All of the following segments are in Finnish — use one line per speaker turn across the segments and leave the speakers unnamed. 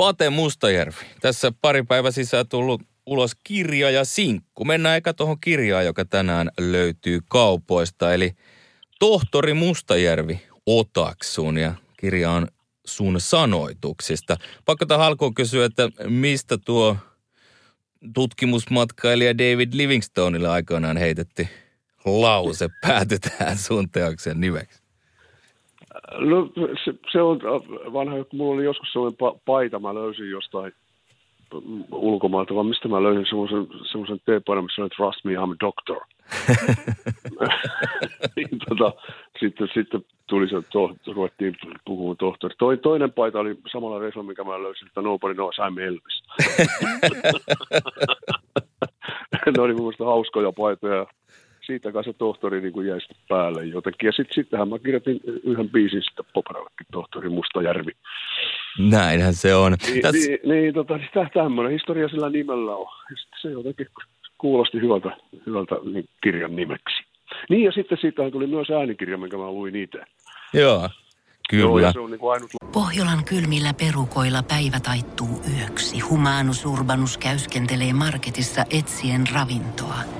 Pate Mustajärvi. Tässä pari päivä sisään tullut ulos kirja ja sinkku. Mennään eka tuohon kirjaan, joka tänään löytyy kaupoista. Eli Tohtori Mustajärvi otaksun ja kirja on sun sanoituksista. Pakko tähän alkuun kysyä, että mistä tuo tutkimusmatkailija David Livingstoneille aikoinaan heitettiin lause päätetään sun teoksen nimeksi?
No se, se on vanha, kun mulla oli joskus sellainen pa- paita, mä löysin jostain ulkomailta, vaan mistä mä löysin semmoisen, semmoisen teepaidan, missä oli Trust me, I'm a doctor. niin, tota, sitten, sitten tuli se, to, ruvettiin puhumaan tohtori. Toi, toinen paita oli samalla reissulla, mikä mä löysin, että nobody knows I'm Elvis. ne oli mun mielestä hauskoja paitoja siitä kanssa tohtori niin kuin jäi sitten päälle jotenkin. Ja sitten sittenhän mä kirjoitin yhden biisin sitten Poperallekin, tohtori Mustajärvi.
Näinhän se on.
Niin, Täs... niin, niin tota, niin tämmöinen historia sillä nimellä on. Ja sitten se jotenkin kuulosti hyvältä, hyvältä niin, kirjan nimeksi. Niin ja sitten siitä tuli myös äänikirja, minkä mä luin itse.
Joo. Kyllä. Joo,
se on niin kuin ainut...
Pohjolan kylmillä perukoilla päivä taittuu yöksi. Humanus Urbanus käyskentelee marketissa etsien ravintoa.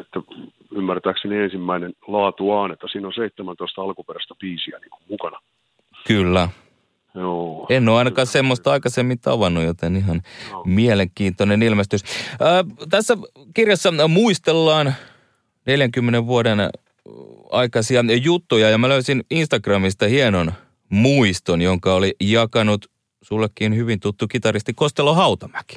että ymmärtääkseni ensimmäinen laatuaan, että siinä on 17 alkuperäistä biisiä niin kuin mukana.
Kyllä.
Joo.
En ole ainakaan semmoista aikaisemmin tavannut, joten ihan no. mielenkiintoinen ilmestys. Ää, tässä kirjassa muistellaan 40 vuoden aikaisia juttuja ja mä löysin Instagramista hienon muiston, jonka oli jakanut sullekin hyvin tuttu kitaristi Kostelo Hautamäki.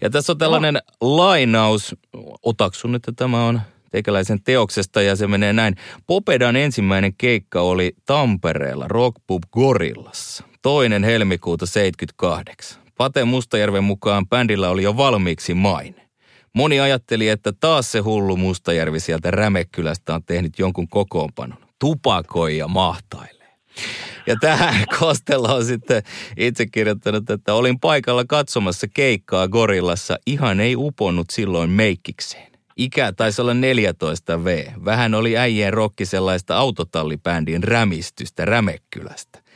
Ja tässä on tällainen no. lainaus, otaksun, että tämä on teikäläisen teoksesta ja se menee näin. Popedan ensimmäinen keikka oli Tampereella Rockpub Gorillassa. Toinen helmikuuta 78. Pate Mustajärven mukaan bändillä oli jo valmiiksi maine. Moni ajatteli, että taas se hullu Mustajärvi sieltä Rämekkylästä on tehnyt jonkun kokoonpanon. Tupakoi ja mahtailee. Ja tähän Kostella on sitten itse kirjoittanut, että olin paikalla katsomassa keikkaa Gorillassa. Ihan ei uponnut silloin meikkikseen. Ikä taisi olla 14 V. Vähän oli äijien rokki sellaista autotallibändin rämistystä Rämekkylästä.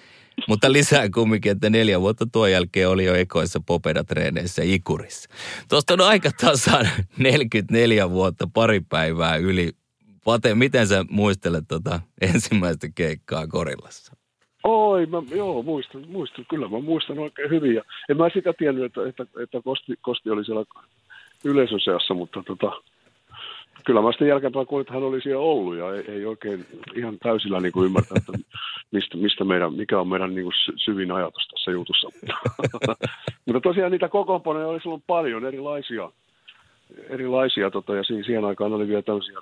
Mutta lisää kumminkin, että neljä vuotta tuon jälkeen oli jo ekoissa popedatreeneissä Ikurissa. Tuosta on aika tasan 44 vuotta pari päivää yli. Pate, miten sä muistelet tota ensimmäistä keikkaa Korillassa?
Oi, mä, joo, muistan, muistan, kyllä mä muistan oikein hyvin. Ja en mä sitä tiennyt, että, että, että Kosti, Kosti oli siellä yleisön seassa, mutta tota, kyllä mä sitten jälkeenpäin kuulin, että hän oli siellä ollut ja ei, ei oikein ihan täysillä niin kuin ymmärtää, että mistä, mistä meidän, mikä on meidän niin kuin syvin ajatus tässä jutussa. Mutta tosiaan niitä kokoonpanoja oli silloin paljon erilaisia, erilaisia tota, ja siihen aikaan oli vielä tämmöisiä,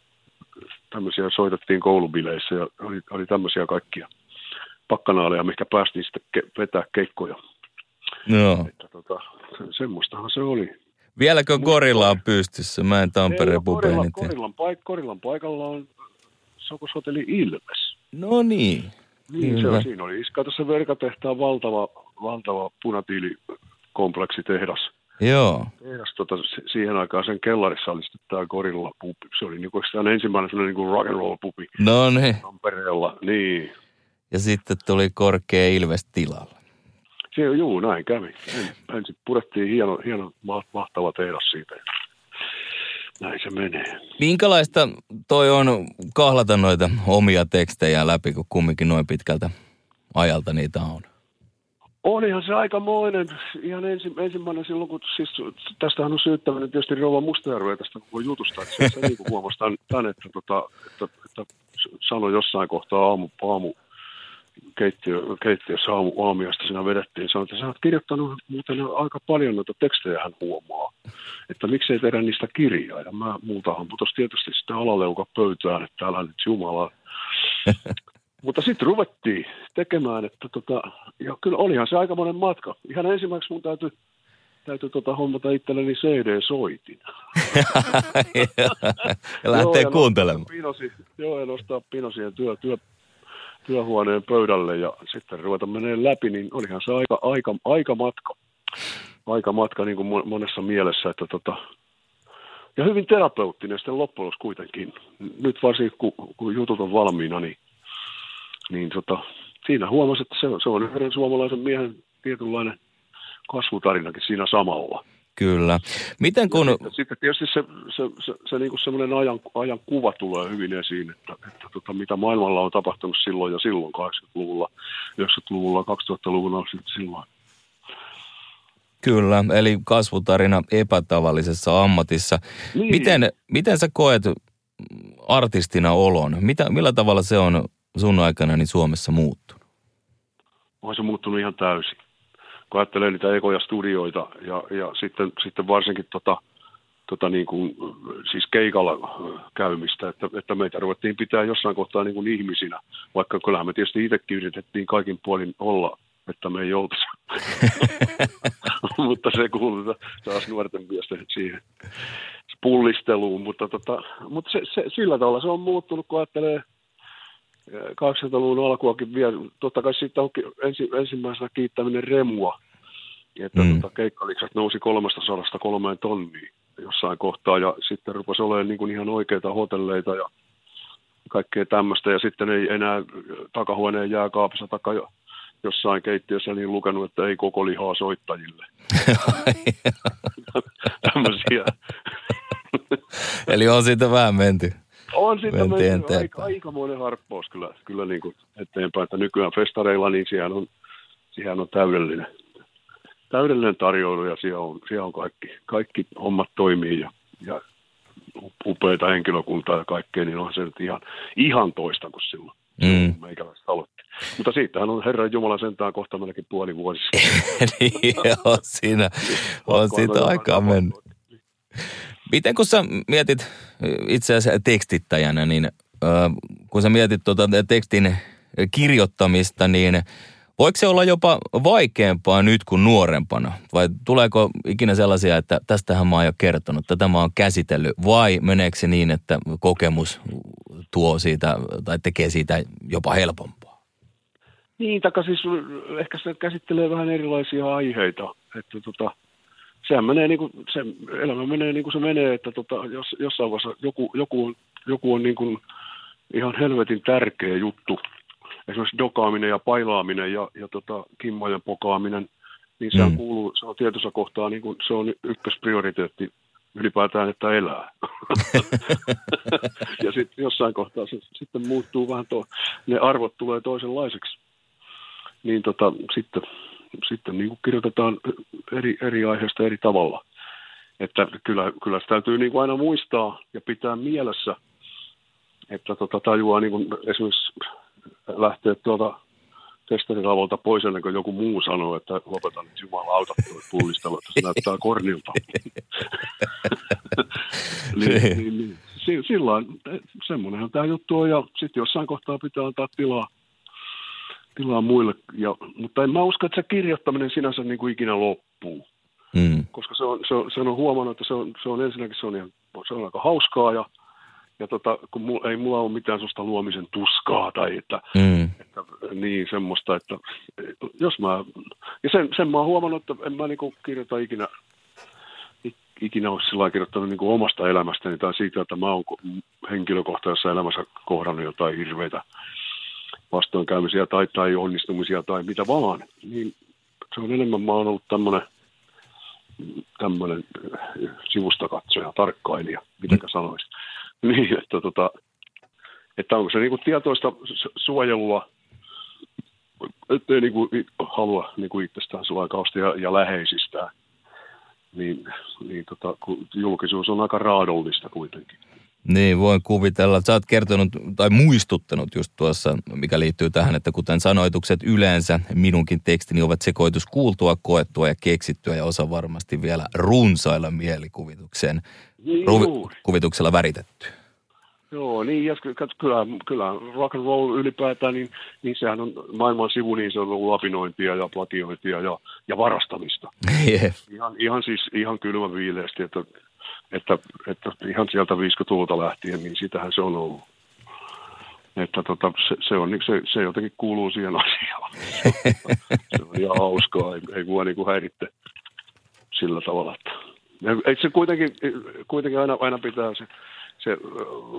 tämmöisiä soitettiin koulubileissä ja oli, oli tämmöisiä kaikkia pakkanaaleja, mikä päästiin sitten ke- vetää keikkoja.
No.
Että, tota, se, semmoistahan se oli.
Vieläkö Gorilla on pystyssä? Mä en Tampereen
pubeeni Korillan, paik- Korillan paikalla on Sokoshotelli Ilves.
No niin.
Niin, se, siinä oli iska tuossa verkatehtaan valtava, valtava punatiilikompleksitehdas.
Joo.
Tehdas, tota, siihen aikaan sen kellarissa oli sitten tämä Gorilla pubi. Se oli niinku ensimmäinen sellainen niinku rock and roll pubi.
No niin.
Tampereella, niin.
Ja sitten tuli korkea Ilves tilalla.
Se, juu, näin kävi. Ensin purettiin hieno, hieno mahtava tehdas siitä. Näin se menee.
Minkälaista toi on kahlata noita omia tekstejä läpi, kun kumminkin noin pitkältä ajalta niitä on?
Olihan se aikamoinen, ihan ensi, ensimmäinen silloin, kun siis tästähän on syyttäminen tietysti Rova Mustajärveä tästä koko jutusta, että se, niin huomasi tämän, tämän että, tota, että, että, sanoi jossain kohtaa aamu, aamu keittiö, keittiössä aamu, aamiasta siinä vedettiin. Sanoin, että sä oot kirjoittanut muuten aika paljon noita tekstejä hän huomaa, että miksei tehdä niistä kirjaa. Ja mä muutahan putos tietysti sitä alaleuka pöytään, että täällä nyt Jumala. Mutta sitten ruvettiin tekemään, että tota, ja kyllä olihan se aika monen matka. Ihan ensimmäiseksi mun täytyy, täytyy tota hommata itselleni CD-soitin.
ja lähtee joo, kuuntelemaan.
Pinosi, joo, ja nostaa Pinosien työ, työ, työhuoneen pöydälle ja sitten ruveta menee läpi, niin olihan se aika, aika, aika matka. Aika matka niin kuin monessa mielessä, että tota, ja hyvin terapeuttinen sitten loppujen kuitenkin. Nyt varsinkin, kun, kun jutut on valmiina, niin, niin tota, siinä huomasi, että se, se on yhden suomalaisen miehen tietynlainen kasvutarinakin siinä samalla.
Kyllä. Miten kun...
sitten, sitten tietysti se, se, se, se niin kuin semmoinen ajan, ajan kuva tulee hyvin esiin, että, että tota, mitä maailmalla on tapahtunut silloin ja silloin 80-luvulla, 90-luvulla, 2000-luvulla silloin.
Kyllä, eli kasvutarina epätavallisessa ammatissa. Niin. Miten, miten sä koet artistina olon? Mitä, millä tavalla se on sun aikana niin Suomessa muuttunut?
On se muuttunut ihan täysin kun ajattelee niitä ekoja studioita ja, ja sitten, sitten varsinkin tota, tota niin kuin, siis keikalla käymistä, että, että meitä ruvettiin pitää jossain kohtaa niin kuin ihmisinä, vaikka kyllähän me tietysti itsekin yritettiin kaikin puolin olla, että me ei oltaisi. mutta se kuuluu taas nuorten miesten siihen pullisteluun, mutta, tota, mutta se, se, sillä tavalla se on muuttunut, kun ajattelee 80-luvun alkuakin vielä, totta kai siitä on ensi, ensimmäisenä kiittäminen remua, että mm. tota, keikkaliksat nousi 300 kolmeen tonniin jossain kohtaa, ja sitten rupesi olemaan niin kuin ihan oikeita hotelleita ja kaikkea tämmöistä, ja sitten ei enää takahuoneen jääkaapissa takaa jossain keittiössä niin lukenut, että ei koko lihaa soittajille. Tämmöisiä.
Eli on siitä vähän menty.
On siitä mennyt aika, aikamoinen harppaus kyllä, kyllä niin kuin eteenpäin, että nykyään festareilla niin siellä on, siellä on täydellinen, täydellinen tarjoilu ja siellä on, siellä on kaikki, kaikki hommat toimii ja, ja upeita henkilökuntaa ja kaikkea, niin on se nyt ihan, ihan toista kuin silloin. Mm. Meikäläistä aloitti. Mutta siitähän on Herran Jumala sentään kohta melkein puoli vuodessa.
niin, on siinä, on siitä aikaa mennyt. Miten kun sä mietit itse asiassa tekstittäjänä, niin äh, kun sä mietit tuota tekstin kirjoittamista, niin voiko se olla jopa vaikeampaa nyt kuin nuorempana? Vai tuleeko ikinä sellaisia, että tästähän mä oon jo kertonut, tätä mä oon käsitellyt, vai meneekö se niin, että kokemus tuo siitä tai tekee siitä jopa helpompaa?
Niin, taikka siis ehkä se käsittelee vähän erilaisia aiheita, että tota, sehän menee niin kuin, se elämä menee niin kuin se menee, että tota, jos, jossain vaiheessa joku, joku on, joku on niin kuin ihan helvetin tärkeä juttu, esimerkiksi dokaaminen ja pailaaminen ja, ja tota, kimmojen pokaaminen, niin sehän mm. kuuluu, se on tietyssä kohtaa, niin kuin, se on ykkösprioriteetti ylipäätään, että elää. ja sitten jossain kohtaa se sitten muuttuu vähän tuo, ne arvot tulee toisenlaiseksi. Niin tota, sitten sitten niin kuin kirjoitetaan eri, eri aiheista eri tavalla. Että kyllä, kyllä se täytyy niin kuin aina muistaa ja pitää mielessä, että tota, tajuaa niin kuin esimerkiksi lähteä tuolta testerilavolta pois ennen kuin joku muu sanoo, että lopetan nyt Jumala auta pullistelu, että se näyttää kornilta. niin, niin, niin. Silloin semmoinenhan tämä juttu on ja sitten jossain kohtaa pitää antaa tilaa tilaa muille. Ja, mutta en mä usko, että se kirjoittaminen sinänsä niin kuin ikinä loppuu. Mm. Koska se on, se, on, se on huomannut, että se on, se on ensinnäkin se on, ihan, se on aika hauskaa ja, ja tota, kun mulla, ei mulla ole mitään sellaista luomisen tuskaa tai että, mm. että niin semmoista, että jos mä, ja sen, sen mä oon huomannut, että en mä niin kirjoita ikinä, ikinä ole sillä kirjoittanut niin omasta elämästäni tai siitä, että mä oon henkilökohtaisessa elämässä kohdannut jotain hirveitä vastoinkäymisiä tai, tai onnistumisia tai mitä vaan, niin se on enemmän, mä oon ollut tämmöinen tämmöinen sivustakatsoja, tarkkailija, miten sanoisi. Niin, että, tota, että onko se niinku tietoista suojelua ettei niin kuin, halua niin kuin itsestään suojakausta ja, ja läheisistään, niin, niin tota, kun julkisuus on aika raadollista kuitenkin.
Niin, voin kuvitella. Sä oot kertonut tai muistuttanut just tuossa, mikä liittyy tähän, että kuten sanoitukset yleensä, minunkin tekstini ovat sekoitus kuultua, koettua ja keksittyä ja osa varmasti vielä runsailla mielikuvituksen, ruvi, kuvituksella väritetty.
Joo, niin ja ky- kyllä, kyllä rock and roll ylipäätään, niin, niin sehän on maailman sivu, niin se on ollut lapinointia ja plagiointia ja, ja varastamista.
Jep.
Ihan, ihan siis ihan kylmä viileästi, että, että, että ihan sieltä 50-luvulta lähtien, niin sitähän se on ollut. Että tota, se, se, on, niin se, se jotenkin kuuluu siihen asiaan. se on ihan hauskaa, ei, ei mua niin häiritte sillä tavalla. Että. Eikö se kuitenkin, kuitenkin aina, aina pitää se, se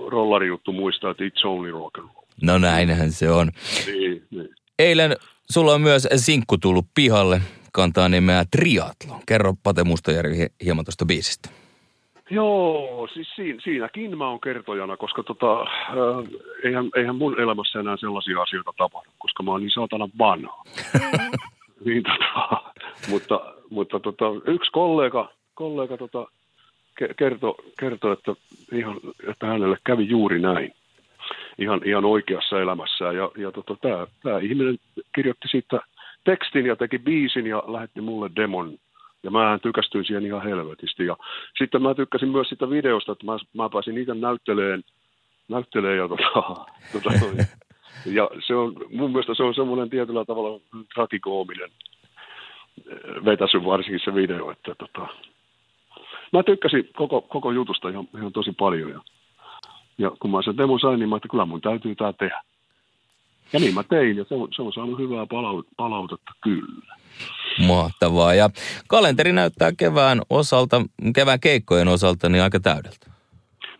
rollarijuttu muistaa, että it's only rock and roll.
No näinhän se on.
Niin, niin.
Eilen sulla on myös sinkku tullut pihalle, kantaa nimeä Triathlon. Kerro Pate Mustajärvi hi- hieman tuosta biisistä.
Joo, siis siinä, siinäkin mä oon kertojana, koska tota, äh, eihän, eihän mun elämässä enää sellaisia asioita tapahdu, koska mä oon niin saatana vanha. niin, tota, mutta mutta tota, yksi kollega, kollega tota, ke- kertoi, kerto, että, ihan, että hänelle kävi juuri näin ihan, ihan oikeassa elämässä. Ja, ja tota, tämä ihminen kirjoitti siitä tekstin ja teki biisin ja lähetti mulle demon. Ja mä tykästyin siihen ihan helvetisti. Ja sitten mä tykkäsin myös sitä videosta, että mä, mä pääsin itse näytteleen, näytteleen ja, tota, tota, ja se on, mun mielestä se on semmoinen tietyllä tavalla tragikoominen eh, vetäsy varsinkin se video, että tota, mä tykkäsin koko, koko jutusta ihan, ihan tosi paljon ja, ja kun mä sen demo sain, niin mä että kyllä mun täytyy tää tehdä. Ja niin mä tein ja se on, se on saanut hyvää palaut, palautetta kyllä.
Mahtavaa. Ja kalenteri näyttää kevään osalta, kevään keikkojen osalta niin aika täydeltä.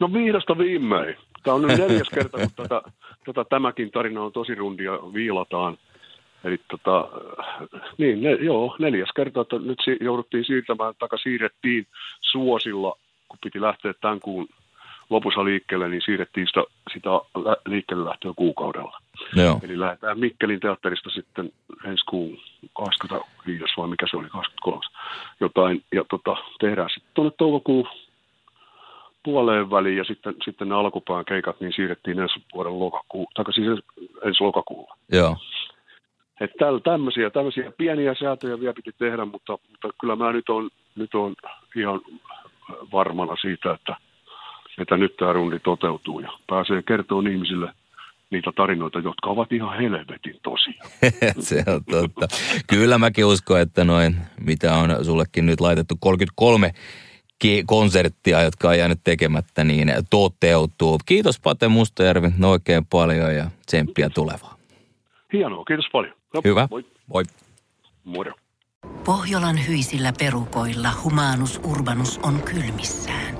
No vihdosta viimein. Tämä on nyt neljäs kerta, kun tätä, tätä, tämäkin tarina on tosi rundia viilataan. Eli tota, niin, ne, joo, neljäs kerta, että nyt si- jouduttiin siirtämään, taka siirrettiin suosilla, kun piti lähteä tämän kuun lopussa liikkeelle, niin siirrettiin sitä, sitä lä- liikkeelle lähtöä kuukaudella.
Joo.
Eli lähdetään Mikkelin teatterista sitten ensi kuun 25. vai mikä se oli, 23. jotain, ja tota, tehdään sitten tuonne toukokuun puoleen väliin, ja sitten, sitten ne alkupään keikat niin siirrettiin ensi vuoden lokakuun, tai siis ensi- lokakuulla.
Joo.
Että tämmöisiä, tämmöisiä pieniä säätöjä vielä piti tehdä, mutta, mutta kyllä mä nyt on, nyt on ihan varmana siitä, että, että nyt tämä rundi toteutuu ja pääsee kertomaan ihmisille niitä tarinoita, jotka ovat ihan helvetin tosia.
se on totta. Kyllä mäkin uskon, että noin, mitä on sullekin nyt laitettu 33 ki- konserttia, jotka on jäänyt tekemättä, niin toteutuu. Kiitos Pate Mustajärvi oikein paljon ja tsemppiä tulevaa.
Hienoa, kiitos paljon. No,
Hyvä.
Moi.
Moi.
Moro.
Pohjolan hyisillä perukoilla humanus urbanus on kylmissään.